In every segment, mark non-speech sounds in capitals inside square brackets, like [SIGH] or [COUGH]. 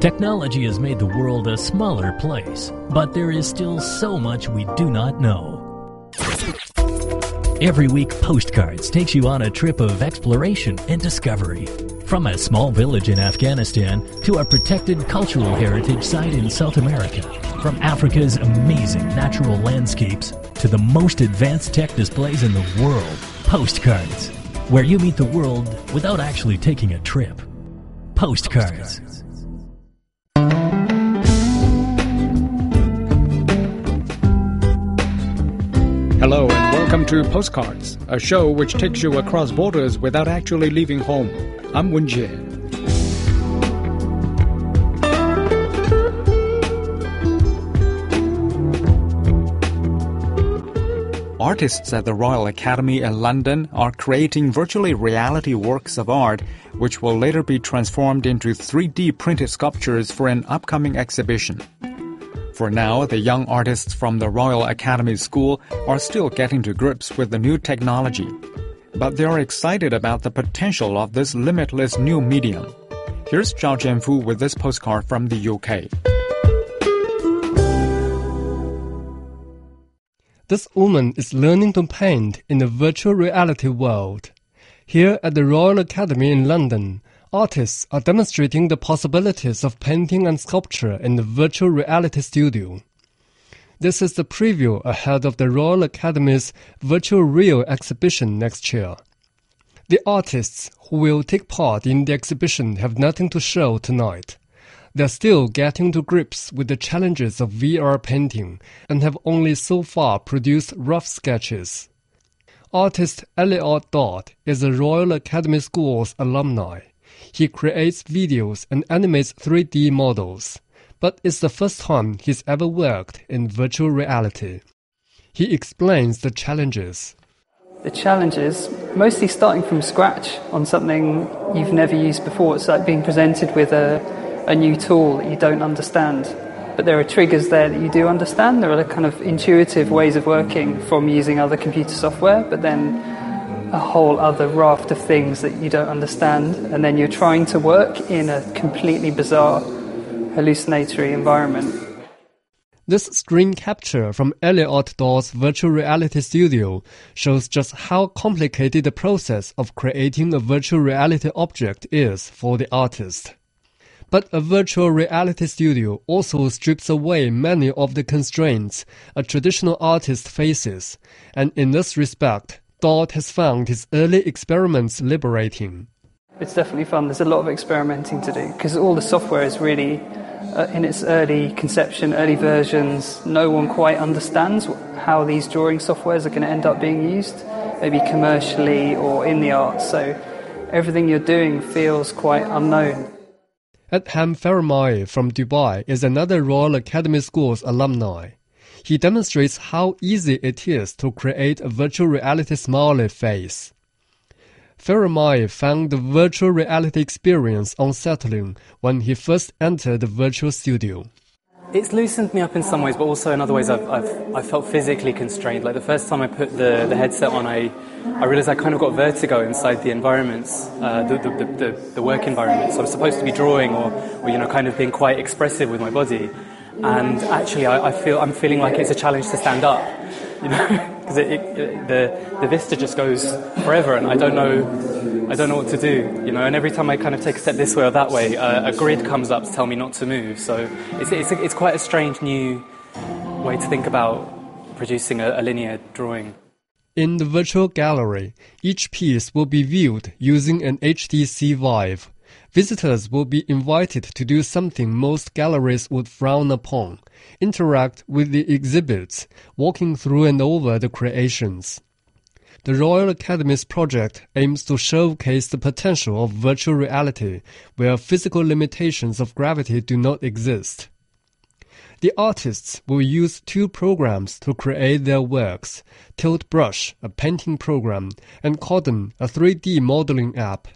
Technology has made the world a smaller place, but there is still so much we do not know. Every week, Postcards takes you on a trip of exploration and discovery. From a small village in Afghanistan to a protected cultural heritage site in South America. From Africa's amazing natural landscapes to the most advanced tech displays in the world. Postcards, where you meet the world without actually taking a trip. Postcards. Hello to Postcards, a show which takes you across borders without actually leaving home. I'm Wen Jie. Artists at the Royal Academy in London are creating virtually reality works of art which will later be transformed into 3D printed sculptures for an upcoming exhibition. For now, the young artists from the Royal Academy School are still getting to grips with the new technology. But they are excited about the potential of this limitless new medium. Here's Zhao Jianfu with this postcard from the UK. This woman is learning to paint in the virtual reality world. Here at the Royal Academy in London, artists are demonstrating the possibilities of painting and sculpture in the virtual reality studio. This is the preview ahead of the Royal Academy's Virtual Real exhibition next year. The artists who will take part in the exhibition have nothing to show tonight. They're still getting to grips with the challenges of VR painting and have only so far produced rough sketches. Artist Elliot Dodd is a Royal Academy School's alumni. He creates videos and animates 3D models, but it's the first time he's ever worked in virtual reality. He explains the challenges. The challenges, mostly starting from scratch on something you've never used before. It's like being presented with a, a new tool that you don't understand. But there are triggers there that you do understand. There are kind of intuitive ways of working from using other computer software, but then a whole other raft of things that you don't understand, and then you're trying to work in a completely bizarre, hallucinatory environment. This screen capture from Elliot Dodd's virtual reality studio shows just how complicated the process of creating a virtual reality object is for the artist. But a virtual reality studio also strips away many of the constraints a traditional artist faces, and in this respect, Dodd has found his early experiments liberating. It's definitely fun. There's a lot of experimenting to do because all the software is really uh, in its early conception, early versions. No one quite understands how these drawing softwares are going to end up being used, maybe commercially or in the arts. So everything you're doing feels quite unknown. Adham Faramawy from Dubai is another Royal Academy School's alumni. He demonstrates how easy it is to create a virtual reality smiley face. Faramawy found the virtual reality experience unsettling when he first entered the virtual studio. It's loosened me up in some ways, but also in other ways I've, I've, I felt physically constrained. Like the first time I put the, the headset on, I, I realized I kind of got vertigo inside the environments, uh, the, the, the, the, work environment. So I'm supposed to be drawing or, or, you know, kind of being quite expressive with my body and actually I, I, feel I'm feeling like it's a challenge to stand up, you know, [LAUGHS] because the the vista just goes forever, and I don't know I don't know what to do, you know. And every time I kind of take a step this way or that way, uh, a grid comes up to tell me not to move. So it's it's, it's quite a strange new way to think about producing a, a linear drawing. In the virtual gallery, each piece will be viewed using an HTC Vive Visitors will be invited to do something most galleries would frown upon interact with the exhibits, walking through and over the creations. The Royal Academy's project aims to showcase the potential of virtual reality where physical limitations of gravity do not exist. The artists will use two programs to create their works Tilt Brush, a painting program, and Kodon, a 3D modeling app.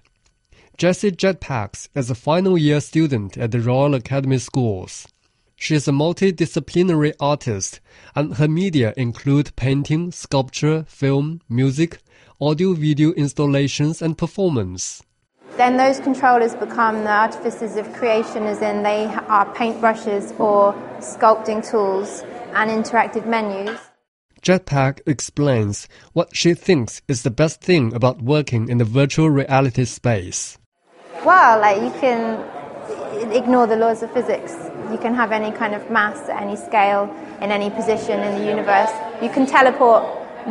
Jessie Jetpacks is a final year student at the Royal Academy Schools. She is a multidisciplinary artist, and her media include painting, sculpture, film, music, audio video installations, and performance. Then those controllers become the artificers of creation, as in they are paintbrushes or sculpting tools and interactive menus. Jetpack explains what she thinks is the best thing about working in the virtual reality space. Well, like you can ignore the laws of physics. You can have any kind of mass at any scale, in any position in the universe. You can teleport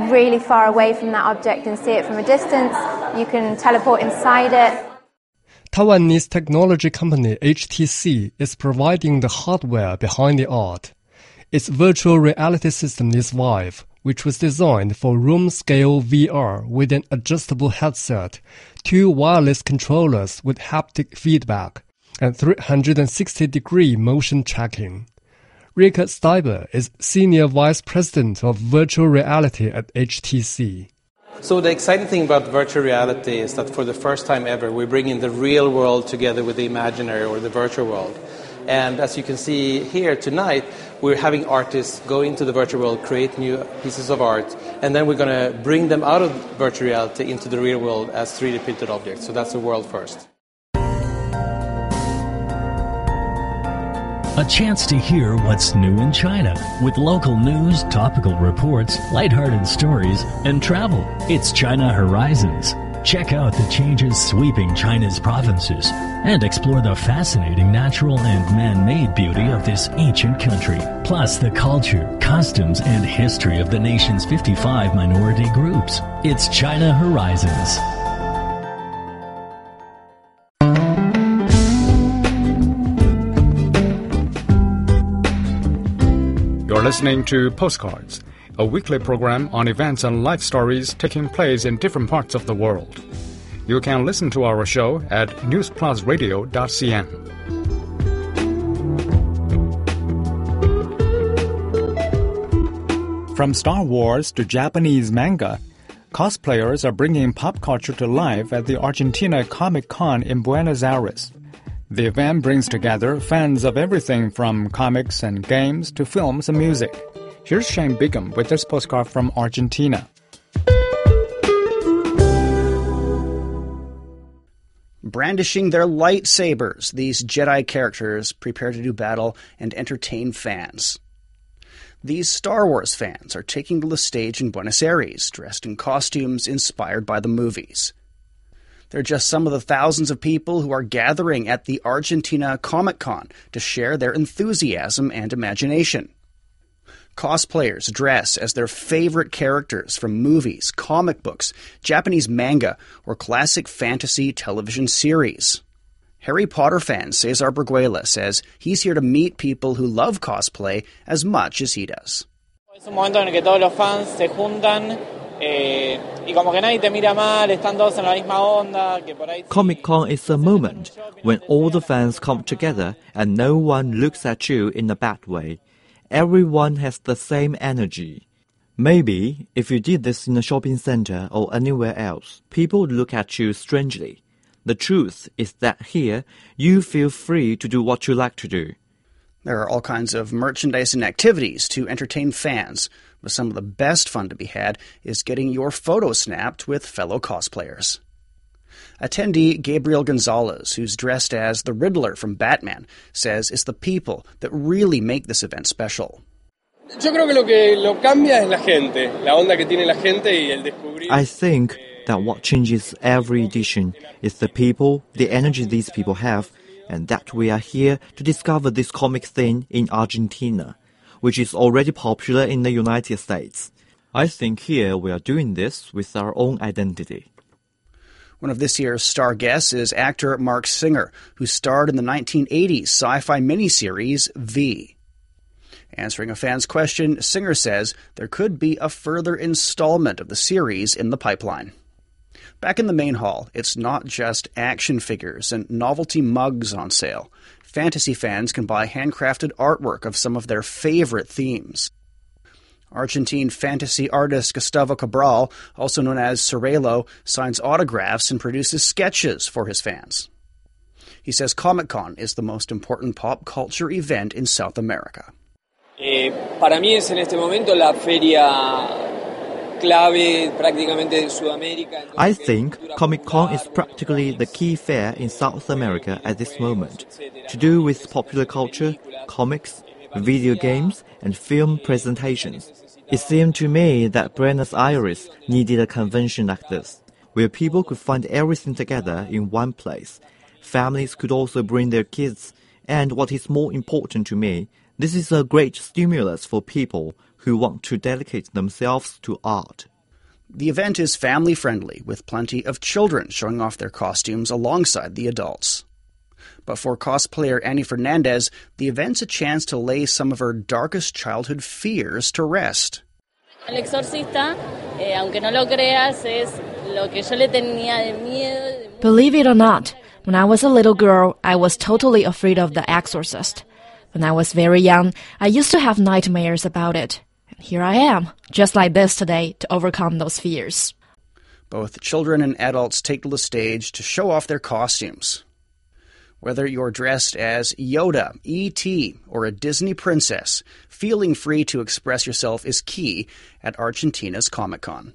really far away from that object and see it from a distance. You can teleport inside it. Taiwanese technology company HTC is providing the hardware behind the art. Its virtual reality system is Vive, which was designed for room-scale VR with an adjustable headset, two wireless controllers with haptic feedback, and 360-degree motion tracking. Rikard Steiber is Senior Vice President of Virtual Reality at HTC. So the exciting thing about virtual reality is that for the first time ever, we're bringing the real world together with the imaginary or the virtual world. And as you can see here tonight, we're having artists go into the virtual world, create new pieces of art, and then we're going to bring them out of virtual reality into the real world as 3D printed objects. So that's a world first. A chance to hear what's new in China with local news, topical reports, lighthearted stories, and travel. It's China Horizons. Check out the changes sweeping China's provinces and explore the fascinating natural and man-made beauty of this ancient country, plus the culture, customs, and history of the nation's 55 minority groups. It's China Horizons. You're listening to Postcards, a weekly program on events and life stories taking place in different parts of the world. You can listen to our show at newsplusradio.cn. From Star Wars to Japanese manga, cosplayers are bringing pop culture to life at the Argentina Comic Con in Buenos Aires. The event brings together fans of everything from comics and games to films and music. Here's Shane Bigham with this postcard from Argentina. Brandishing their lightsabers, these Jedi characters prepare to do battle and entertain fans. These Star Wars fans are taking to the stage in Buenos Aires, dressed in costumes inspired by the movies. They're just some of the thousands of people who are gathering at the Argentina Comic Con to share their enthusiasm and imagination. Cosplayers dress as their favorite characters from movies, comic books, Japanese manga, or classic fantasy television series. Harry Potter fan Cesar Berguela says he's here to meet people who love cosplay as much as he does. Es un momento en el que todos los fans se juntan eh, y como que nadie te mira mal, están todos en la misma onda. Que por ahí Comic Con is a moment when all the fans come together and no one looks at you in a bad way. Everyone has the same energy. Maybe if you did this in a shopping center or anywhere else, people would look at you strangely. The truth is that here you feel free to do what you like to do. There are all kinds of merchandising activities to entertain fans, but some of the best fun to be had is getting your photo snapped with fellow cosplayers. Attendee Gabriel Gonzalez, who's dressed as the Riddler from Batman, says it's the people that really make this event special. Yo creo que lo que lo cambia es la gente, la onda que tiene la gente y el descubrir. I think that what changes every edition is the people, the energy these people have, and that we are here to discover this comic thing in Argentina, which is already popular in the United States. I think here we are doing this with our own identity. One of this year's star guests is actor Marc Singer, who starred in the 1980s sci fi miniseries V. Answering a fan's question, Singer says there could be a further installment of the series in the pipeline. Back in the main hall, it's not just action figures and novelty mugs on sale. Fantasy fans can buy handcrafted artwork of some of their favorite themes. Argentine fantasy artist Gustavo Cabral, also known as Ciruelo, signs autographs and produces sketches for his fans. He says Comic Con is the most important pop culture event in South America. Eh, para mí es en este momento la feria clave prácticamente de Sudamérica. I think Comic Con is practically the key fair in South America at this moment, to do with popular culture, comics, video games, and film presentations. It seemed to me that Buenos Aires needed a convention like this, where people could find everything together in one place. Families could also bring their kids, and what is more important to me, this is a great stimulus for people who want to dedicate themselves to art. The event is family friendly, with plenty of children showing off their costumes alongside the adults. But for cosplayer Annie Fernandez, the event's a chance to lay some of her darkest childhood fears to rest. El exorcista, eh, aunque no lo creas, es lo que yo le tenía de miedo. Believe it or not, when I was a little girl, I was totally afraid of the exorcist. When I was very young, I used to have nightmares about it. And here I am, just like this today, to overcome those fears. Both children and adults take to the stage to show off their costumes. Whether you're dressed as Yoda, E.T., or a Disney princess, feeling free to express yourself is key at Argentina's Comic Con.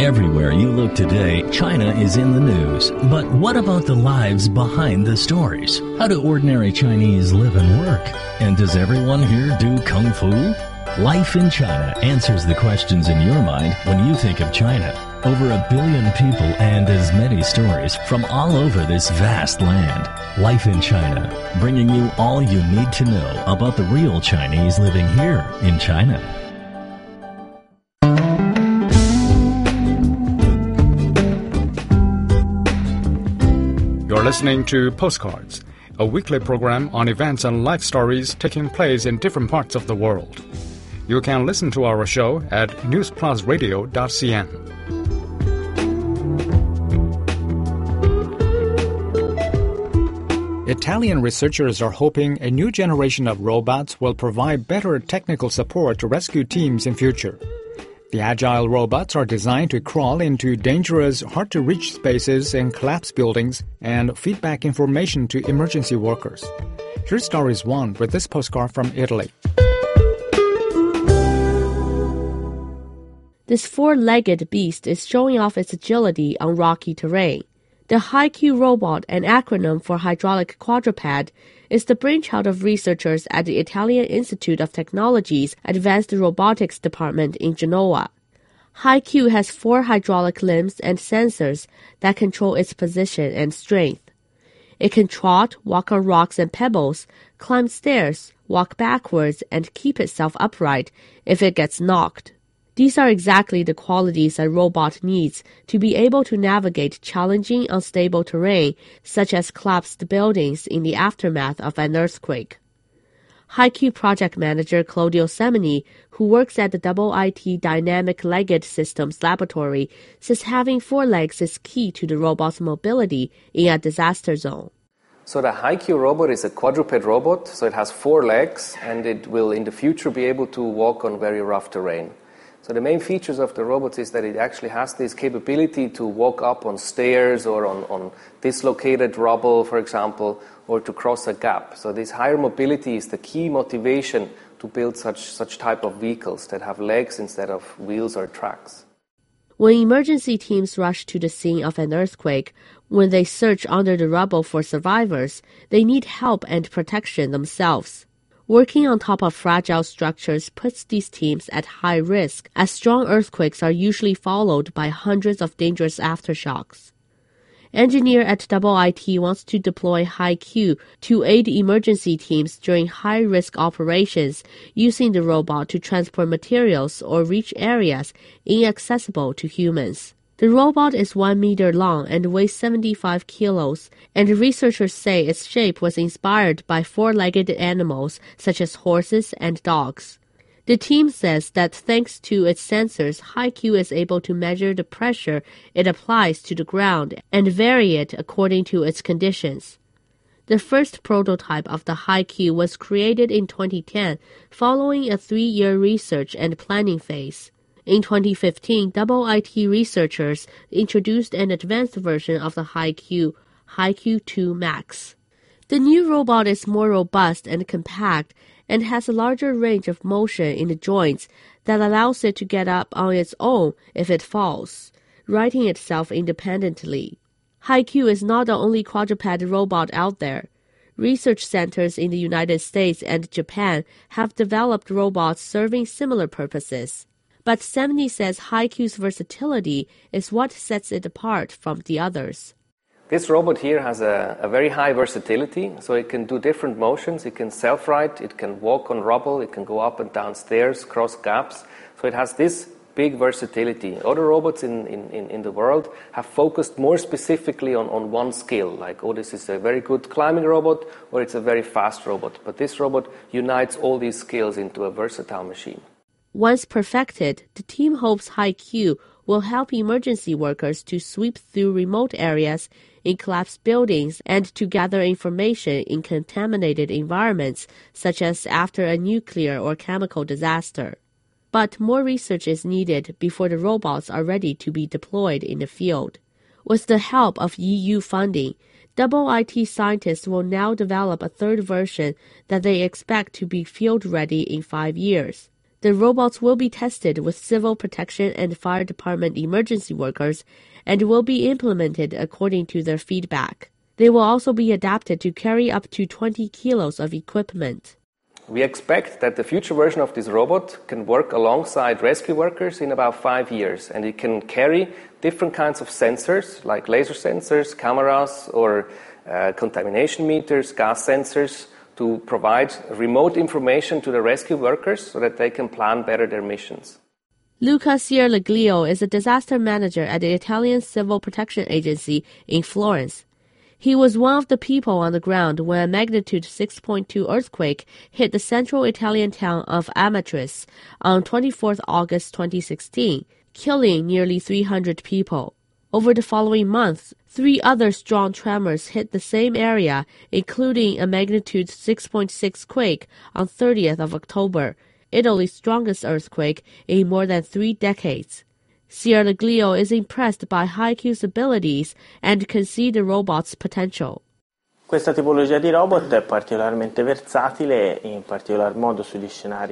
Everywhere you look today, China is in the news. But what about the lives behind the stories? How do ordinary Chinese live and work? And does everyone here do kung fu? Life in China answers the questions in your mind when you think of China. Over a billion people and as many stories from all over this vast land. Life in China, bringing you all you need to know about the real Chinese living here in China. You're listening to Postcards, a weekly program on events and life stories taking place in different parts of the world. You can listen to our show at newsplusradio.cn. Italian researchers are hoping a new generation of robots will provide better technical support to rescue teams in future. The agile robots are designed to crawl into dangerous, hard to reach spaces in collapsed buildings and feed back information to emergency workers. Here's Stories 1 with this postcard from Italy. This four legged beast is showing off its agility on rocky terrain. The HyQ robot, an acronym for hydraulic quadruped, is the brainchild of researchers at the Italian Institute of Technology's Advanced Robotics Department in Genoa. HyQ has four hydraulic limbs and sensors that control its position and strength. It can trot, walk on rocks and pebbles, climb stairs, walk backwards, and keep itself upright if it gets knocked. These are exactly the qualities a robot needs to be able to navigate challenging, unstable terrain, such as collapsed buildings in the aftermath of an earthquake. HyQ project manager Claudio Semini, who works at the Double IT Dynamic Legged Systems Laboratory, says having four legs is key to the robot's mobility in a disaster zone. So the HyQ robot is a quadruped robot, so it has four legs and it will in the future be able to walk on very rough terrain. So the main features of the robot is that it actually has this capability to walk up on stairs or on, on dislocated rubble, for example, or to cross a gap. So this higher mobility is the key motivation to build such, such type of vehicles that have legs instead of wheels or tracks. When emergency teams rush to the scene of an earthquake, when they search under the rubble for survivors, they need help and protection themselves. Working on top of fragile structures puts these teams at high risk, as strong earthquakes are usually followed by hundreds of dangerous aftershocks. Engineer at IT wants to deploy HyQ to aid emergency teams during high risk operations using the robot to transport materials or reach areas inaccessible to humans. The robot is 1 meter long and weighs 75 kilos, and researchers say its shape was inspired by four legged animals such as horses and dogs. The team says that thanks to its sensors, HyQ is able to measure the pressure it applies to the ground and vary it according to its conditions. The first prototype of the HyQ was created in 2010 following a three year research and planning phase. In 2015, Double IT researchers introduced an advanced version of the HyQ, HyQ 2 Max. The new robot is more robust and compact and has a larger range of motion in the joints that allows it to get up on its own if it falls, righting itself independently. HyQ is not the only quadruped robot out there. Research centers in the United States and Japan have developed robots serving similar purposes. But Semini says HyQ's versatility is what sets it apart from the others. This robot here has a, a, very high versatility, so it can do different motions. It can self right, it can walk on rubble, it can go up and down stairs, cross gaps. So it has this big versatility. Other robots in, in, in the world have focused more specifically on, on one skill, like, oh, this is a very good climbing robot or it's a very fast robot. But this robot unites all these skills into a versatile machine. Once perfected, the team hopes HyQ will help emergency workers to sweep through remote areas in collapsed buildings and to gather information in contaminated environments, such as after a nuclear or chemical disaster. But more research is needed before the robots are ready to be deployed in the field. With the help of EU funding, Double IT scientists will now develop a third version that they expect to be field ready in five years. The robots will be tested with civil protection and fire department emergency workers and will be implemented according to their feedback. They will also be adapted to carry up to 20 kilos of equipment. We expect that the future version of this robot can work alongside rescue workers in about five years, and it can carry different kinds of sensors, like laser sensors, cameras, or uh, contamination meters, gas sensors, to provide remote information to the rescue workers so that they can plan better their missions. Luca Cierlaglio is a disaster manager at the Italian Civil Protection Agency in Florence. He was one of the people on the ground when a magnitude 6.2 earthquake hit the central Italian town of Amatrice on 24 August 2016, killing nearly 300 people. Over the following months, three other strong tremors hit the same area, including a magnitude 6.6 quake on 30th of October, Italy's strongest earthquake in more than three decades. Cierlaglio is impressed by HyQ's abilities and can see the robot's potential.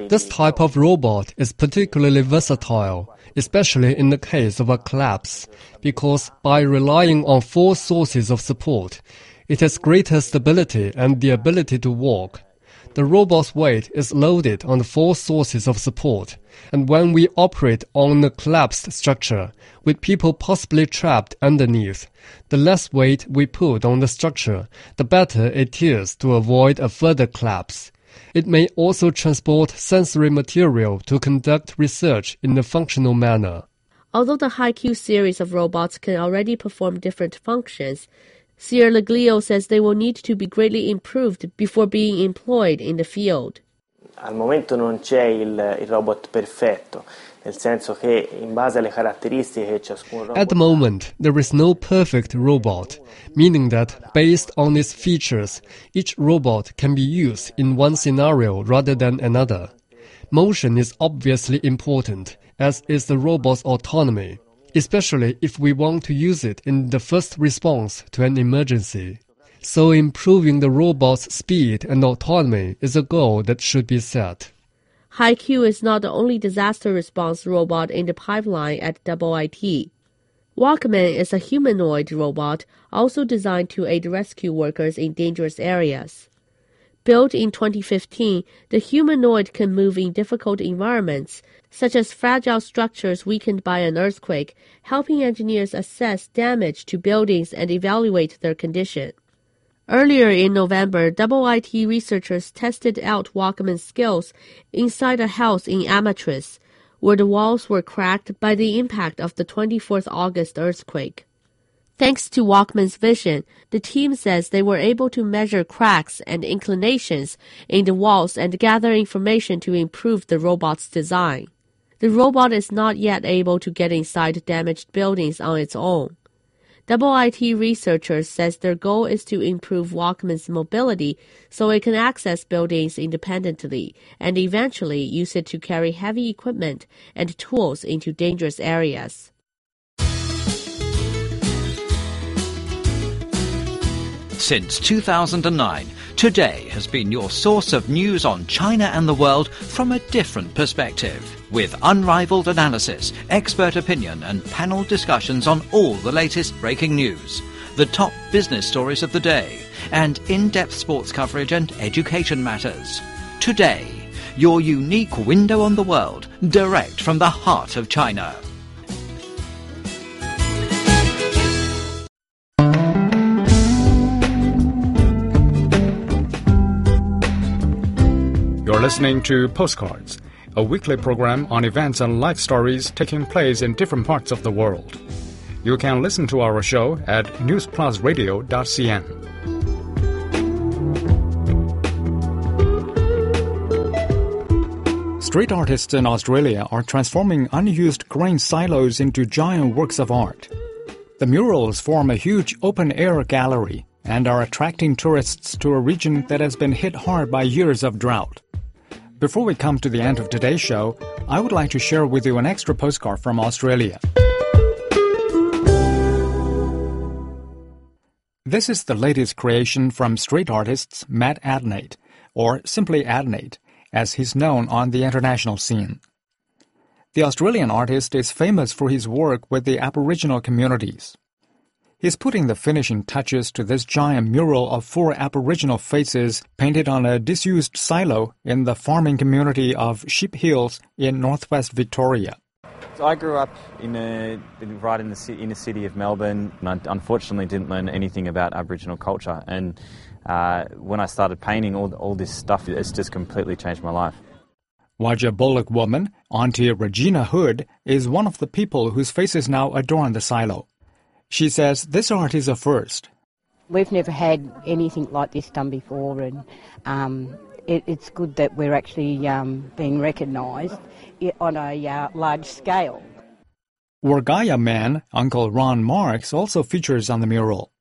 This type of robot is particularly versatile especially in the case of a collapse, because by relying on four sources of support, it has greater stability and the ability to walk. The robot's weight is loaded on the four sources of support, and when we operate on a collapsed structure, with people possibly trapped underneath, the less weight we put on the structure, the better it is to avoid a further collapse. It may also transport sensory material to conduct research in a functional manner. Although the HyQ series of robots can already perform different functions, Cierlaglio says they will need to be greatly improved before being employed in the field. Al momento non c'è il, il robot perfetto. At the moment, there is no perfect robot, meaning that based on its features, each robot can be used in one scenario rather than another. Motion is obviously important, as is the robot's autonomy, especially if we want to use it in the first response to an emergency. So improving the robot's speed and autonomy is a goal that should be set. HyQ is not the only disaster response robot in the pipeline at IT. Walkman is a humanoid robot also designed to aid rescue workers in dangerous areas. Built in 2015, the humanoid can move in difficult environments, such as fragile structures weakened by an earthquake, helping engineers assess damage to buildings and evaluate their condition. Earlier in November, Double IT researchers tested out Walkman's skills inside a house in Amatrice, where the walls were cracked by the impact of the 24th August earthquake. Thanks to Walkman's vision, the team says they were able to measure cracks and inclinations in the walls and gather information to improve the robot's design. The robot is not yet able to get inside damaged buildings on its own. Double IT researchers says their goal is to improve Walkman's mobility so it can access buildings independently and eventually use it to carry heavy equipment and tools into dangerous areas. Since 2009, Today has been your source of news on China and the world from a different perspective. With unrivaled analysis, expert opinion, and panel discussions on all the latest breaking news, the top business stories of the day, and in depth sports coverage and education matters. Today, your unique window on the world, direct from the heart of China. You're listening to Postcards, a weekly program on events and life stories taking place in different parts of the world. You can listen to our show at newsplusradio.cn. Street artists in Australia are transforming unused grain silos into giant works of art. The murals form a huge open air gallery and are attracting tourists to a region that has been hit hard by years of drought. Before we come to the end of today's show, I would like to share with you an extra postcard from Australia. This is the latest creation from street artist Matt Adnate, or simply Adnate, as he's known on the international scene. The Australian artist is famous for his work with the Aboriginal communities. He's putting the finishing touches to this giant mural of four Aboriginal faces painted on a disused silo in the farming community of Sheep Hills in northwest Victoria. So I grew up in a, right in the inner city of Melbourne, and I unfortunately didn't learn anything about Aboriginal culture. And uh, when I started painting all, all this stuff, it's just completely changed my life. Wajah woman, Auntie Regina Hood, is one of the people whose faces now adorn the silo. She says this art is a first. We've never had anything like this done before, and um, it, it's good that we're actually um, being recognised on a uh, large scale. Wergaia man, Uncle Ron Marks, also features on the mural.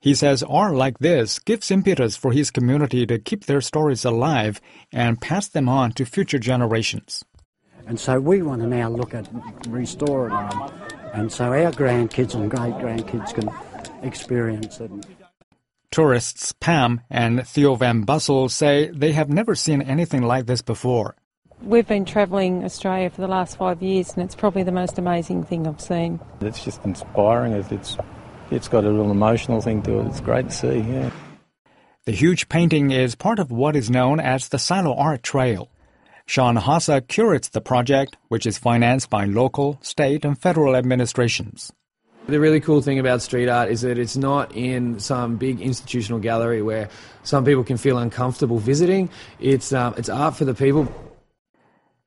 He says art like this gives impetus for his community to keep their stories alive and pass them on to future generations. And so we want to now look at restoring them and so our grandkids and great grandkids can experience it. Tourists Pam and Theo Van Bussel say they have never seen anything like this before. We've been travelling Australia for the last five years, and it's probably the most amazing thing I've seen. It's just inspiring. It's it's got a real emotional thing to it. It's great to see. Yeah. The huge painting is part of what is known as the Silo Art Trail. Shaun Hossack curates the project, which is financed by local, state, and federal administrations. The really cool thing about street art is that it's not in some big institutional gallery where some people can feel uncomfortable visiting. It's, um, it's art for the people.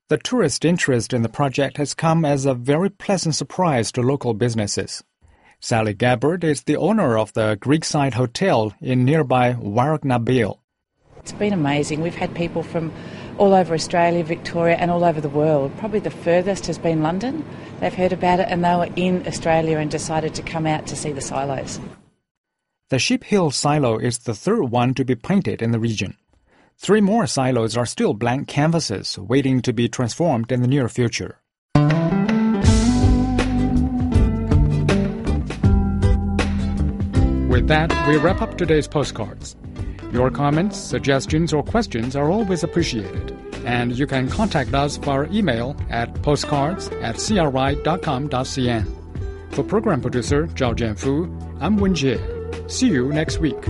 The tourist interest in the project has come as a very pleasant surprise to local businesses. Sally Gabbard is the owner of the Creekside Hotel in nearby Warracknabeal. It's been amazing. We've had people from all over Australia, Victoria, and all over the world. Probably the furthest has been London. They've heard about it and they were in Australia and decided to come out to see the silos. The Sheep Hill silo is the third one to be painted in the region. Three more silos are still blank canvases waiting to be transformed in the near future. With that, we wrap up today's postcards. Your comments, suggestions, or questions are always appreciated, and you can contact us via email at postcards at cri.com.cn. For program producer Zhao Jianfu, I'm Wen Jie. See you next week.